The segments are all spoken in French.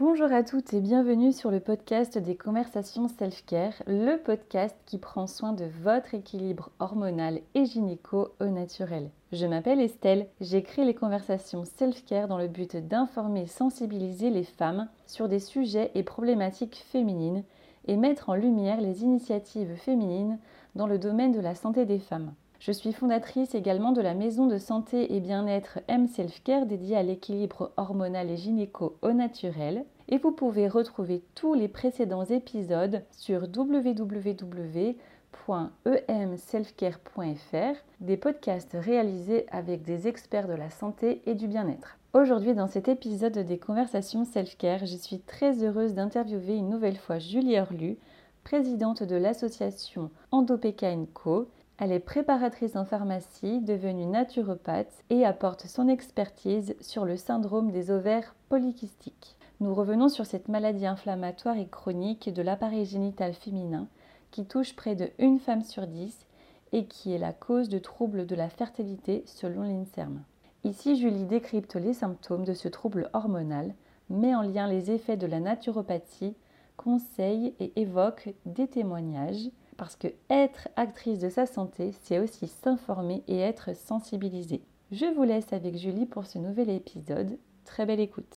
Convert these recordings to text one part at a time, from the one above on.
Bonjour à toutes et bienvenue sur le podcast des conversations self-care, le podcast qui prend soin de votre équilibre hormonal et gynéco au naturel. Je m'appelle Estelle, j'écris les conversations self-care dans le but d'informer et sensibiliser les femmes sur des sujets et problématiques féminines et mettre en lumière les initiatives féminines dans le domaine de la santé des femmes. Je suis fondatrice également de la maison de santé et bien-être M Self-Care dédiée à l'équilibre hormonal et gynéco au naturel. Et vous pouvez retrouver tous les précédents épisodes sur www.emselfcare.fr, des podcasts réalisés avec des experts de la santé et du bien-être. Aujourd'hui, dans cet épisode des conversations self-care, je suis très heureuse d'interviewer une nouvelle fois Julie Orlu, présidente de l'association Endopeka Co elle est préparatrice en pharmacie, devenue naturopathe et apporte son expertise sur le syndrome des ovaires polykystiques. Nous revenons sur cette maladie inflammatoire et chronique de l'appareil génital féminin qui touche près de une femme sur dix et qui est la cause de troubles de la fertilité selon l'INSERM. Ici, Julie décrypte les symptômes de ce trouble hormonal, met en lien les effets de la naturopathie, conseille et évoque des témoignages parce que être actrice de sa santé, c'est aussi s'informer et être sensibilisée. Je vous laisse avec Julie pour ce nouvel épisode. Très belle écoute.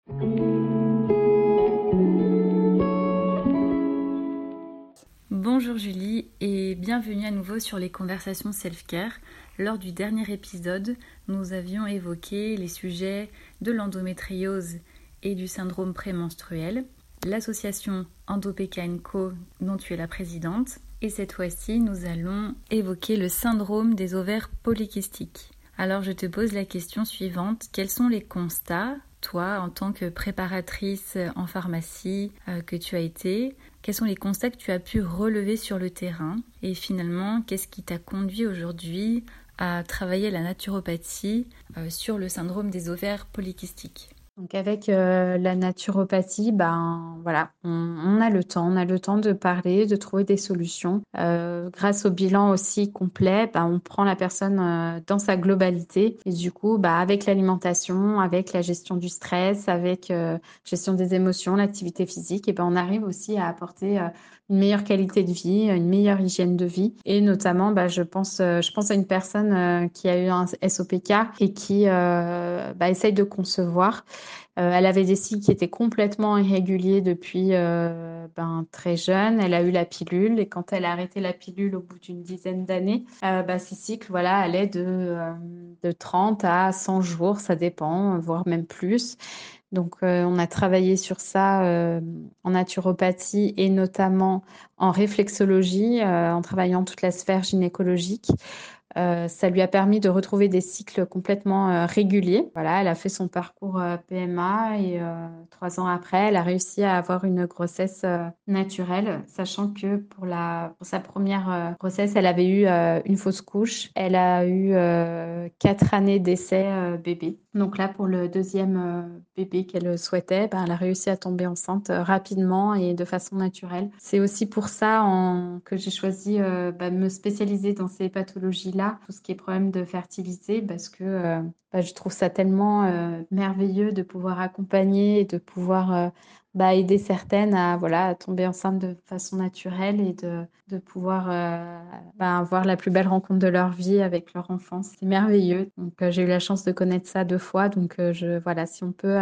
Bonjour Julie et bienvenue à nouveau sur les conversations self-care. Lors du dernier épisode, nous avions évoqué les sujets de l'endométriose et du syndrome prémenstruel. L'association Endopeka Co, dont tu es la présidente, et cette fois-ci, nous allons évoquer le syndrome des ovaires polykystiques. Alors je te pose la question suivante. Quels sont les constats, toi, en tant que préparatrice en pharmacie euh, que tu as été, quels sont les constats que tu as pu relever sur le terrain? Et finalement, qu'est-ce qui t'a conduit aujourd'hui à travailler la naturopathie euh, sur le syndrome des ovaires polykystiques? Donc avec euh, la naturopathie, ben voilà, on, a le temps, on a le temps de parler, de trouver des solutions. Euh, grâce au bilan aussi complet, ben, on prend la personne euh, dans sa globalité et du coup, ben, avec l'alimentation, avec la gestion du stress, avec gestion des émotions, l'activité physique, et ben on arrive aussi à apporter une meilleure qualité de vie, une meilleure hygiène de vie. Et notamment, bah, je, pense, euh, je pense à une personne euh, qui a eu un SOPK et qui euh, bah, essaye de concevoir. Elle avait des cycles qui étaient complètement irréguliers depuis ben, très jeune. Elle a eu la pilule et quand elle a arrêté la pilule au bout d'une dizaine d'années, bah, ces cycles voilà, allaient de, de 30 à 100 jours, ça dépend, voire même plus. Donc, euh, on a travaillé sur ça euh, en naturopathie et notamment en réflexologie, euh, en travaillant toute la sphère gynécologique. Euh, ça lui a permis de retrouver des cycles complètement euh, réguliers. Voilà, elle a fait son parcours euh, PMA et trois ans après, elle a réussi à avoir une grossesse naturelle, sachant que pour, la, pour sa première grossesse, elle avait eu une fausse couche. Elle a eu quatre années d'essai bébé. Donc là, pour le deuxième bébé qu'elle souhaitait, ben, elle a réussi à tomber enceinte rapidement et de façon naturelle. C'est aussi pour ça que j'ai choisi ben, me spécialiser dans ces pathologies-là tout ce qui est problème de fertilité, parce que euh, bah, je trouve ça tellement euh, merveilleux de pouvoir accompagner et de pouvoir euh, bah, aider certaines à, voilà, tomber enceinte de façon naturelle et de, de pouvoir bah, avoir la plus belle rencontre de leur vie avec leur enfant. C'est merveilleux. Donc j'ai eu la chance de connaître ça deux fois. Donc je, voilà, si on peut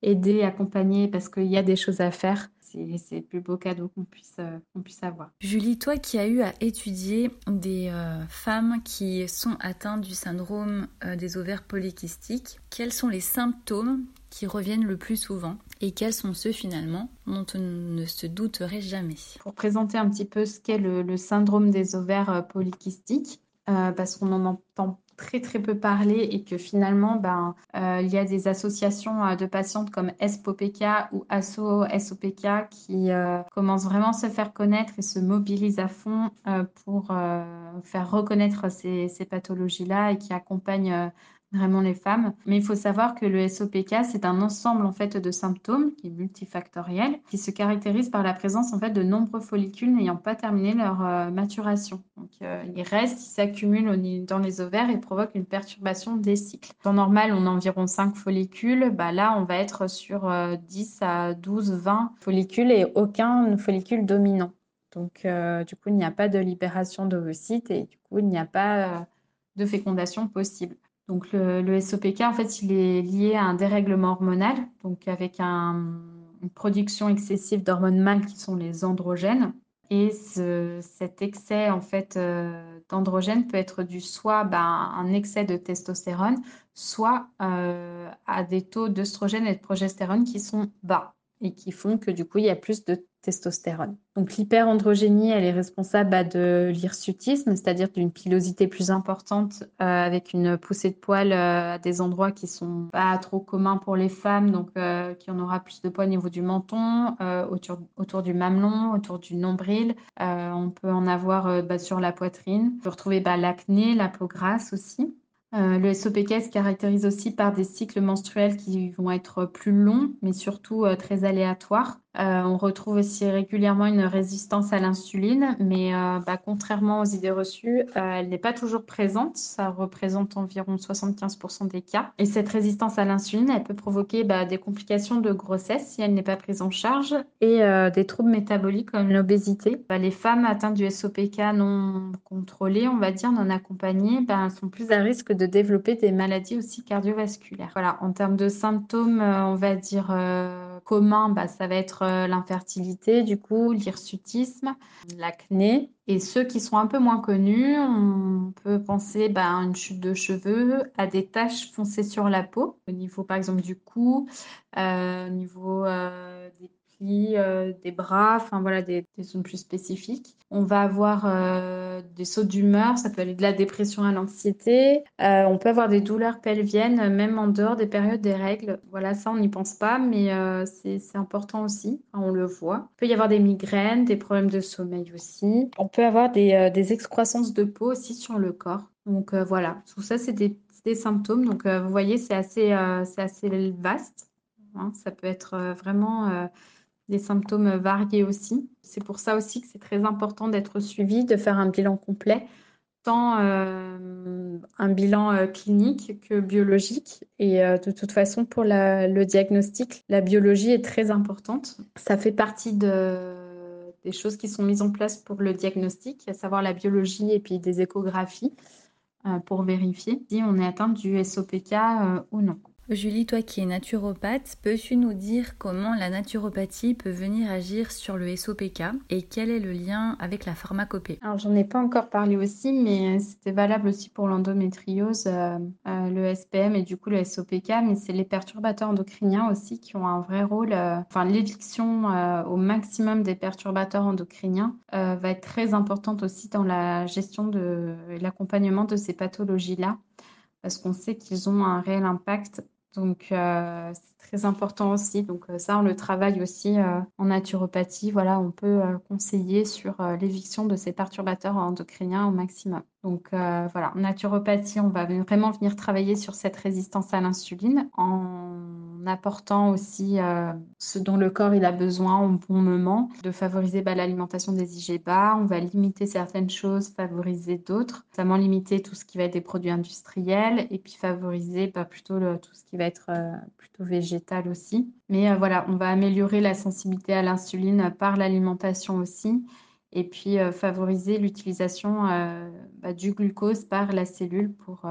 aider, accompagner, parce qu'il y a des choses à faire, c'est le plus beau cadeau qu'on puisse, euh, puisse avoir. Julie, toi qui as eu à étudier des euh, femmes qui sont atteintes du syndrome euh, des ovaires polykystiques, quels sont les symptômes qui reviennent le plus souvent et quels sont ceux finalement dont on ne se douterait jamais? Pour présenter un petit peu ce qu'est le, le, syndrome des ovaires polykystiques, parce qu'on en entend très très peu parlé et que finalement ben, euh, il y a des associations euh, de patientes comme SPOPK ou ASSO SOPK qui euh, commencent vraiment à se faire connaître et se mobilisent à fond pour faire reconnaître ces, ces pathologies-là et qui accompagnent vraiment les femmes. Mais il faut savoir que le SOPK, c'est un ensemble en fait de symptômes qui est multifactoriel, qui se caractérise par la présence en fait de nombreux follicules n'ayant pas terminé leur euh, maturation. Donc euh, ils restent, ils s'accumulent dans les ovaires et provoquent une perturbation des cycles. En normal, on a environ 5 follicules. Bah, là, on va être sur 10 euh, à 12, 20 follicules et aucun follicule dominant. Donc, du coup, il n'y a pas de libération d'ovocytes et du coup, il n'y a pas de fécondation possible. Donc le, SOPK, en fait, il est lié à un dérèglement hormonal, donc avec une production excessive d'hormones mâles qui sont les androgènes. Et cet excès en fait euh, d'androgènes peut être dû soit ben, un excès de testostérone, soit euh, à des taux d'œstrogène et de progestérone qui sont bas et qui font que du coup il y a plus de Donc l'hyperandrogénie, elle est responsable bah, de l'hirsutisme, c'est-à-dire d'une pilosité plus importante euh, avec une poussée de poils euh, à des endroits qui sont pas trop communs pour les femmes, donc euh, qui en aura plus de poils au niveau du menton, autour, du mamelon, autour du nombril. on peut en avoir bah, sur la poitrine. On peut retrouver bah, l'acné, la peau grasse aussi. Le SOPK se caractérise aussi par des cycles menstruels qui vont être plus longs, mais surtout très aléatoires. Euh, on retrouve aussi régulièrement une résistance à l'insuline, mais bah, contrairement aux idées reçues, elle n'est pas toujours présente. Ça représente environ 75% des cas. Et cette résistance à l'insuline, elle peut provoquer bah, des complications de grossesse si elle n'est pas prise en charge et des troubles métaboliques comme l'obésité. Bah, les femmes atteintes du SOPK non contrôlées, on va dire, non accompagnées, sont plus à risque de développer des maladies aussi cardiovasculaires. Voilà, en termes de symptômes, euh, on va dire euh, communs, bah, ça va être euh, l'infertilité, du coup, l'hirsutisme, l'acné. Et ceux qui sont un peu moins connus, on peut penser bah, à une chute de cheveux, à des taches foncées sur la peau, au niveau par exemple du cou, au niveau des euh, des bras, enfin voilà, des, zones plus spécifiques. On va avoir euh, des sauts d'humeur, ça peut aller de la dépression à l'anxiété. Euh, on peut avoir des douleurs pelviennes, même en dehors des périodes des règles. Voilà, ça on n'y pense pas, mais c'est important aussi, on le voit. Il peut y avoir des migraines, des problèmes de sommeil aussi. On peut avoir des, excroissances de peau aussi sur le corps. Donc voilà, tout ça c'est des, symptômes. Donc vous voyez, c'est assez, c'est assez vaste. Hein. Ça peut être vraiment des symptômes variés aussi. C'est pour ça aussi que c'est très important d'être suivi, de faire un bilan complet, tant euh, un bilan euh, clinique que biologique. Et euh, de toute façon, pour le diagnostic, la biologie est très importante. Ça fait partie des choses qui sont mises en place pour le diagnostic, à savoir la biologie et puis des échographies pour vérifier si on est atteint du SOPK ou non. Julie, toi qui es naturopathe, peux-tu nous dire comment la naturopathie peut venir agir sur le SOPK et quel est le lien avec la pharmacopée? Alors j'en ai pas encore parlé aussi, mais c'était valable aussi pour l'endométriose, euh, euh, le SPM et du coup le SOPK, mais c'est les perturbateurs endocriniens aussi qui ont un vrai rôle. Euh, enfin, l'éviction au maximum des perturbateurs endocriniens va être très importante aussi dans la gestion de l'accompagnement de ces pathologies-là parce qu'on sait qu'ils ont un réel impact donc, euh, très important aussi. Donc, euh, ça, on le travaille aussi euh, en naturopathie. Voilà, on peut conseiller sur l'éviction de ces perturbateurs endocriniens au maximum. Donc, voilà, en naturopathie, on va vraiment venir travailler sur cette résistance à l'insuline en apportant aussi ce dont le corps il a besoin au bon moment, de favoriser bah, l'alimentation des IGBA. On va limiter certaines choses, favoriser d'autres, notamment limiter tout ce qui va être des produits industriels et puis favoriser bah, plutôt tout ce qui va être euh, plutôt aussi. Mais euh, voilà, on va améliorer la sensibilité à l'insuline par l'alimentation aussi et puis euh, favoriser l'utilisation bah, du glucose par la cellule pour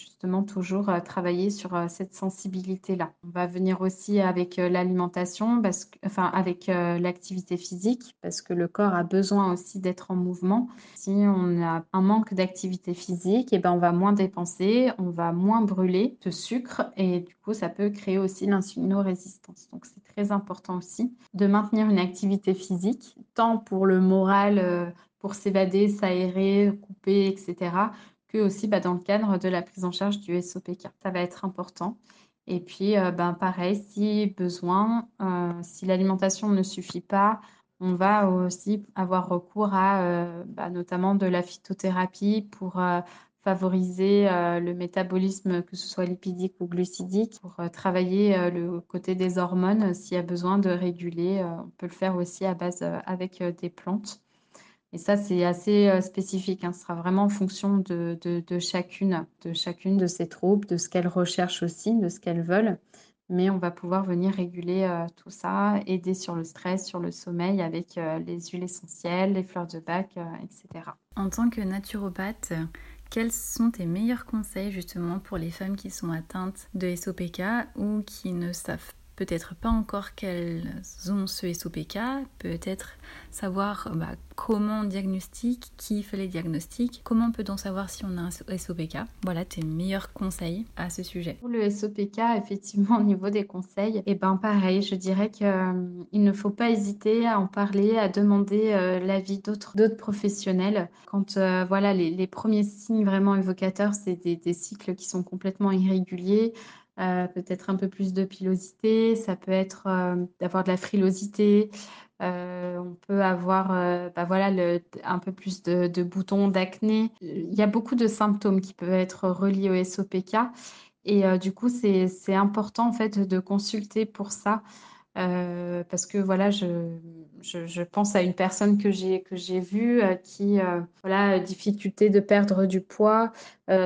justement toujours euh, travailler sur euh, cette sensibilité-là. On va venir aussi avec euh, l'alimentation, enfin avec l'activité physique, parce que le corps a besoin aussi d'être en mouvement. Si on a un manque d'activité physique, eh ben on va moins dépenser, on va moins brûler de sucre et du coup ça peut créer aussi l'insulinorésistance. Donc c'est très important aussi de maintenir une activité physique, tant pour le moral, pour s'évader, s'aérer, couper, etc que aussi bah, dans le cadre de la prise en charge du SOPK. Ça va être important. Et puis, euh, ben, pareil, si besoin, euh, si l'alimentation ne suffit pas, on va aussi avoir recours à euh, bah, notamment de la phytothérapie pour favoriser le métabolisme, que ce soit lipidique ou glucidique, pour travailler le côté des hormones. S'il y a besoin de réguler, on peut le faire aussi à base avec des plantes. Et ça, c'est assez spécifique. Hein. Ce sera vraiment en fonction de, chacune, de chacune de ces troubles, de ce qu'elles recherchent aussi, de ce qu'elles veulent. Mais on va pouvoir venir réguler tout ça, aider sur le stress, sur le sommeil avec les huiles essentielles, les fleurs de bac, etc. En tant que naturopathe, quels sont tes meilleurs conseils justement pour les femmes qui sont atteintes de SOPK ou qui ne savent peut-être pas encore qu'elles ont ce SOPK, peut-être savoir bah, comment on diagnostique, qui fait les diagnostics, comment peut-on savoir si on a un SOPK. Voilà tes meilleurs conseils à ce sujet. Pour le SOPK, effectivement, au niveau des conseils, et eh ben pareil, je dirais qu'il euh, ne faut pas hésiter à en parler, à demander euh, l'avis d'autres, professionnels. Quand euh, voilà, les, premiers signes vraiment évocateurs, c'est des cycles qui sont complètement irréguliers, euh, peut-être un peu plus de pilosité, ça peut être euh, d'avoir de la frilosité, euh, on peut avoir bah voilà, un peu plus de, de boutons, d'acné. Il y a beaucoup de symptômes qui peuvent être reliés au SOPK et du coup c'est important en fait de consulter pour ça. Euh, parce que voilà, je, je, pense à une personne que j'ai que j'ai vue euh, qui euh, voilà difficulté de perdre du poids,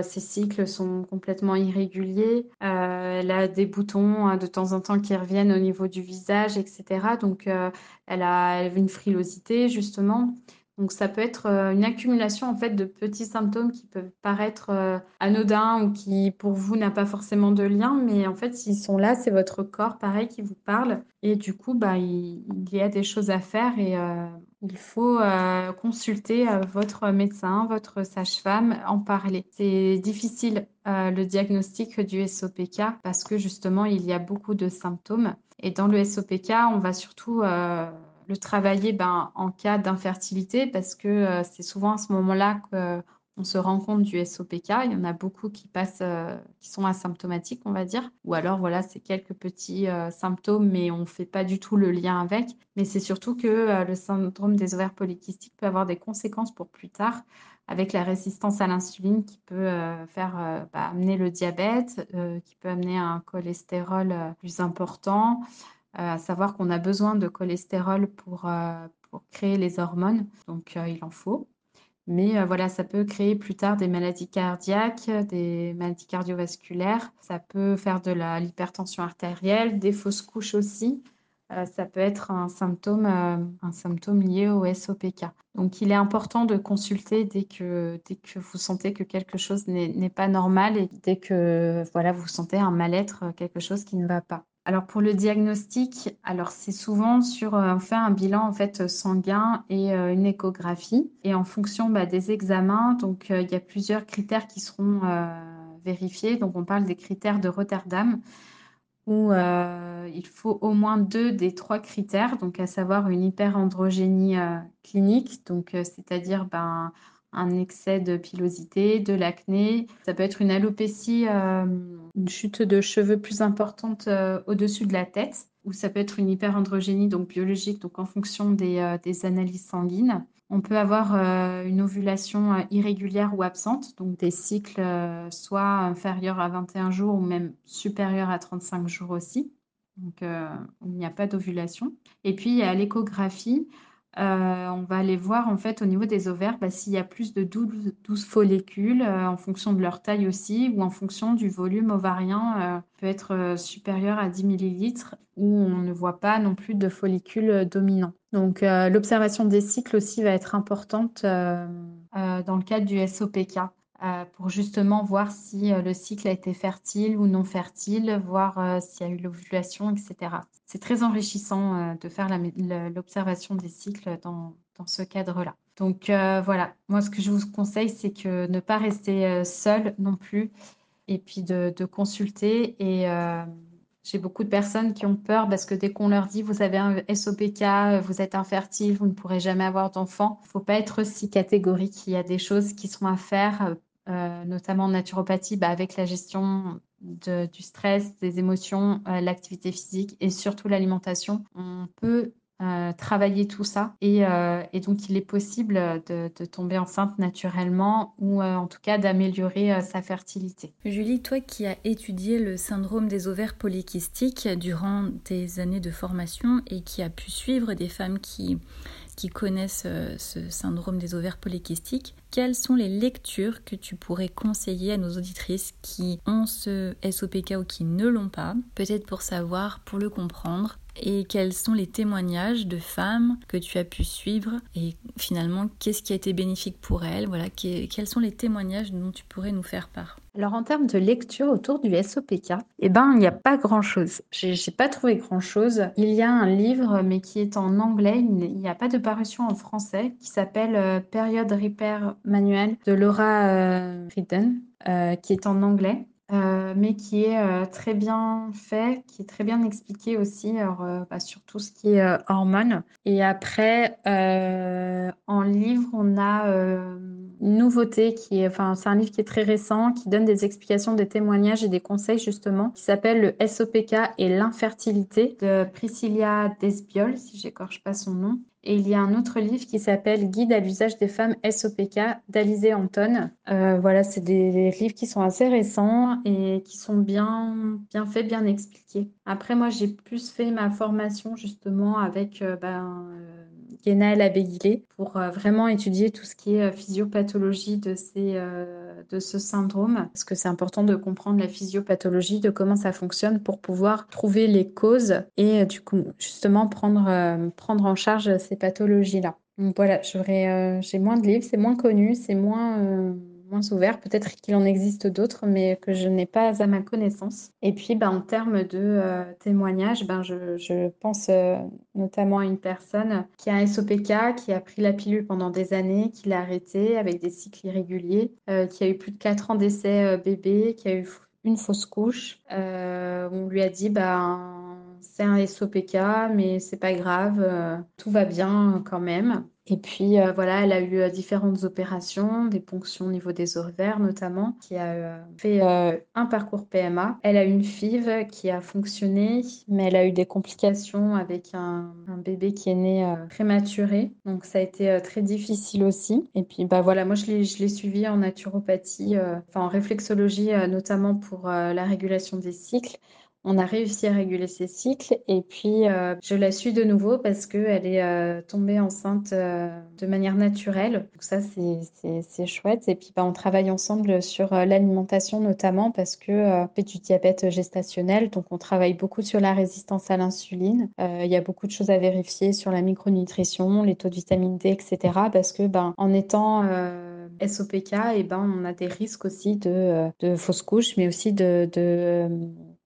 ses cycles sont complètement irréguliers, elle a des boutons hein, de temps en temps qui reviennent au niveau du visage, etc. Donc elle a une frilosité justement. Donc ça peut être euh, une accumulation en fait de petits symptômes qui peuvent paraître euh, anodins ou qui pour vous n'a pas forcément de lien, mais en fait s'ils sont là, c'est votre corps pareil qui vous parle et du coup bah il, y a des choses à faire et euh, il faut consulter votre médecin, votre sage-femme, en parler. C'est difficile le diagnostic du SOPK parce que justement il y a beaucoup de symptômes et dans le SOPK on va surtout le travailler ben, en cas d'infertilité parce que euh, c'est souvent à ce moment-là qu'on se rend compte du SOPK. Il y en a beaucoup qui passent, euh, qui sont asymptomatiques, on va dire. Ou alors, voilà, c'est quelques petits euh, symptômes, mais on ne fait pas du tout le lien avec. Mais c'est surtout que le syndrome des ovaires polykystiques peut avoir des conséquences pour plus tard avec la résistance à l'insuline qui peut faire bah, amener le diabète, qui peut amener un cholestérol plus important, à savoir qu'on a besoin de cholestérol pour, euh, pour créer les hormones, donc euh, il en faut. Mais voilà, ça peut créer plus tard des maladies cardiaques, des maladies cardiovasculaires. Ça peut faire de l'hypertension artérielle, des fausses couches aussi. ça peut être un symptôme, un symptôme lié au SOPK. Donc, il est important de consulter dès que, dès que vous sentez que quelque chose n'est pas normal et dès que voilà, vous sentez un mal-être, quelque chose qui ne va pas. Alors pour le diagnostic, alors c'est souvent sur euh, on fait un bilan en fait sanguin et euh, une échographie et en fonction bah, des examens, donc euh, il y a plusieurs critères qui seront vérifiés. Donc on parle des critères de Rotterdam où il faut au moins deux des trois critères, donc à savoir une hyperandrogénie clinique, donc c'est-à-dire ben un excès de pilosité, de l'acné. Ça peut être une alopécie, euh, une chute de cheveux plus importante euh, au-dessus de la tête, ou ça peut être une hyperandrogénie donc biologique, donc en fonction des, euh, analyses sanguines. On peut avoir une ovulation irrégulière ou absente, donc des cycles soit inférieurs à 21 jours ou même supérieurs à 35 jours aussi. Donc, il n'y a pas d'ovulation. Et puis, il y a l'échographie euh, on va aller voir en fait au niveau des ovaires bah, s'il y a plus de 12, follicules euh, en fonction de leur taille aussi ou en fonction du volume ovarien euh, peut être supérieur à 10 millilitres ou on ne voit pas non plus de follicules dominants. Donc l'observation des cycles aussi va être importante dans le cadre du SOPK. Pour justement voir si le cycle a été fertile ou non fertile, voir s'il y a eu l'ovulation, etc c'est très enrichissant euh, de faire l'observation des cycles dans, ce cadre-là. Donc euh, voilà, moi ce que je vous conseille, c'est que ne pas rester euh, seul non plus et puis de, consulter. Et j'ai beaucoup de personnes qui ont peur parce que dès qu'on leur dit vous avez un SOPK, vous êtes infertile, vous ne pourrez jamais avoir d'enfant, il ne faut pas être si catégorique. Il y a des choses qui sont à faire, notamment en naturopathie, bah, avec la gestion du stress, des émotions, euh, l'activité physique et surtout l'alimentation, on peut travailler tout ça. Et, et, donc, il est possible de, tomber enceinte naturellement ou en tout cas d'améliorer sa fertilité. Julie, toi qui as étudié le syndrome des ovaires polykystiques durant tes années de formation et qui a pu suivre des femmes qui qui connaissent euh, ce syndrome des ovaires polykystiques, quelles sont les lectures que tu pourrais conseiller à nos auditrices qui ont ce SOPK ou qui ne l'ont pas, peut-être pour savoir, pour le comprendre, et quels sont les témoignages de femmes que tu as pu suivre et finalement qu'est-ce qui a été bénéfique pour elles? Voilà quels sont les témoignages dont tu pourrais nous faire part? Alors en termes de lecture autour du SOPK, eh ben il n'y a pas grand-chose. J'ai pas trouvé grand-chose. Il y a un livre mais qui est en anglais, il n'y a pas de parution en français, qui s'appelle euh, Period Repair Manual de Laura euh, euh, qui est en anglais. Euh, mais qui est euh, très bien fait, qui est très bien expliqué aussi alors, euh, bah, sur tout ce qui est hormones. Et après, en livre, on a une nouveauté qui enfin, c'est un livre qui est très récent, qui donne des explications, des témoignages et des conseils justement, qui s'appelle le SOPK et l'infertilité de Priscilla Desbiol, si j'écorche pas son nom. Et il y a un autre livre qui s'appelle Guide à l'usage des femmes SOPK d'Alizé Anton. Euh, voilà, c'est des, livres qui sont assez récents et qui sont bien, bien faits, bien expliqués. Après, moi, j'ai plus fait ma formation justement avec euh, ben, euh, Guénaël Abéguilé pour euh, vraiment étudier tout ce qui est euh, physiopathologie de, ces, euh, de ce syndrome. Parce que c'est important de comprendre la physiopathologie, de comment ça fonctionne pour pouvoir trouver les causes et justement prendre, prendre en charge ces pathologies-là. Donc voilà, j'ai moins de livres, c'est moins connu, c'est moins moins ouvert. Peut-être qu'il en existe d'autres, mais que je n'ai pas à ma connaissance. Et puis, ben, en termes de euh, témoignages, ben, je, pense euh, notamment à une personne qui a un SOPK, qui a pris la pilule pendant des années, qui l'a arrêté avec des cycles irréguliers, euh, qui a eu plus de 4 ans d'essai bébé, qui a eu une fausse couche. on lui a dit, ben, c'est un SOPK, mais c'est pas grave, tout va bien quand même. Et puis euh, voilà, elle a eu euh, différentes opérations, des ponctions au niveau des ovaires notamment, qui a euh, fait un parcours PMA. Elle a une FIV qui a fonctionné, mais elle a eu des complications avec un, bébé qui est né prématuré. Donc ça a été très difficile aussi. Et puis bah voilà, moi je l'ai, je l'ai suivi en naturopathie, enfin en réflexologie notamment pour la régulation des cycles on a réussi à réguler ses cycles et puis euh, je la suis de nouveau parce qu'elle est euh, tombée enceinte euh, de manière naturelle. Donc ça, c'est chouette. Et puis bah, on travaille ensemble sur l'alimentation notamment parce que fait du diabète gestationnel. Donc on travaille beaucoup sur la résistance à l'insuline. Il y a beaucoup de choses à vérifier sur la micronutrition, les taux de vitamine D, etc. Parce que ben, en étant SOPK, et ben, on a des risques aussi de, de fausses couches, mais aussi de, de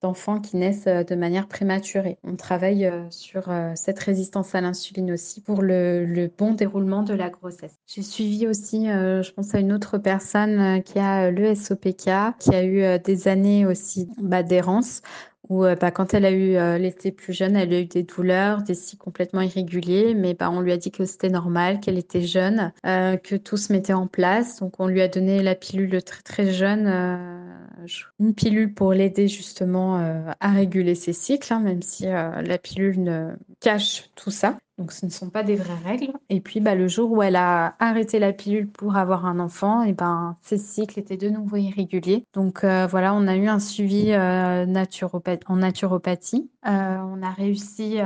d'enfants qui naissent euh, de manière prématurée. On travaille euh, sur euh, cette résistance à l'insuline aussi pour le, bon déroulement de la grossesse. J'ai suivi aussi, je pense à une autre personne qui a le SOPK, qui a eu des années aussi bah, d'errance où bah, quand elle a eu, elle était plus jeune, elle a eu des douleurs, des cycles complètement irréguliers, mais bah, on lui a dit que c'était normal, qu'elle était jeune, que tout se mettait en place. Donc on lui a donné la pilule très très jeune une pilule pour l'aider justement euh, à réguler ses cycles, hein, même si euh, la pilule ne cache tout ça. Donc ce ne sont pas des vraies règles. Et puis bah, le jour où elle a arrêté la pilule pour avoir un enfant, et ben ses cycles étaient de nouveau irréguliers. Donc euh, voilà, on a eu un suivi en naturopathie. on a réussi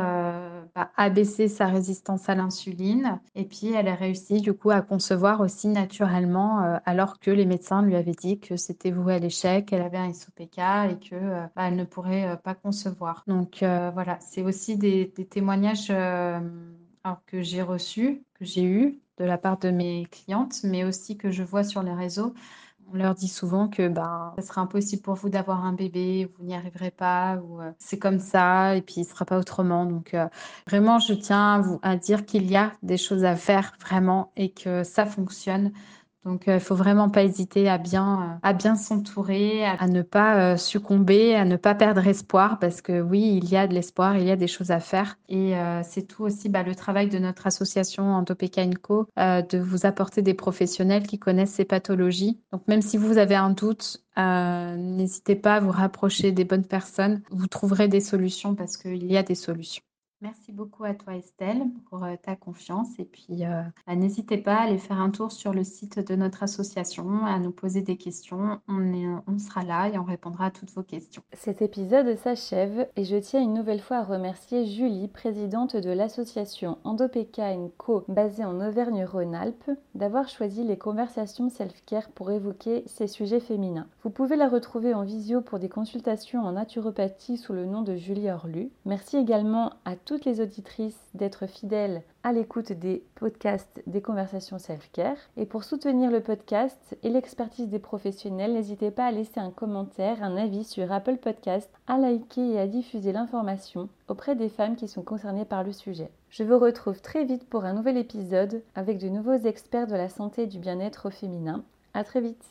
bah, à baisser sa résistance à l'insuline. Et puis elle a réussi du coup à concevoir aussi naturellement, alors que les médecins lui avaient dit que c'était voué à l'échec, qu'elle avait un SOPK et que bah, elle ne pourrait pas concevoir. Donc voilà, c'est aussi des témoignages que j'ai reçus, que j'ai eu de la part de mes clientes, mais aussi que je vois sur les réseaux. On leur dit souvent que ben, ça sera impossible pour vous d'avoir un bébé, vous n'y arriverez pas, ou euh, c'est comme ça, et puis il ne sera pas autrement. Donc euh, vraiment, je tiens à, vous, à dire qu'il y a des choses à faire vraiment et que ça fonctionne. Donc, il euh, faut vraiment pas hésiter à bien, euh, à bien s'entourer, à, ne pas euh, succomber, à ne pas perdre espoir, parce que oui, il y a de l'espoir, il y a des choses à faire. Et c'est tout aussi bah, le travail de notre association Antopeka Co, de vous apporter des professionnels qui connaissent ces pathologies. Donc, même si vous avez un doute, n'hésitez pas à vous rapprocher des bonnes personnes. Vous trouverez des solutions parce qu'il y a des solutions. Merci beaucoup à toi Estelle pour euh, ta confiance et puis euh, bah, n'hésitez pas à aller faire un tour sur le site de notre association, à nous poser des questions. On, on sera là et on répondra à toutes vos questions. Cet épisode s'achève et je tiens une nouvelle fois à remercier Julie, présidente de l'association Endopeka Co basée en Auvergne-Rhône-Alpes, d'avoir choisi les conversations self-care pour évoquer ces sujets féminins. Vous pouvez la retrouver en visio pour des consultations en naturopathie sous le nom de Julie Orlu. Merci également à tous toutes les auditrices d'être fidèles à l'écoute des podcasts des conversations self-care. Et pour soutenir le podcast et l'expertise des professionnels, n'hésitez pas à laisser un commentaire, un avis sur Apple Podcast, à liker et à diffuser l'information auprès des femmes qui sont concernées par le sujet. Je vous retrouve très vite pour un nouvel épisode avec de nouveaux experts de la santé et du bien-être féminin. À très vite.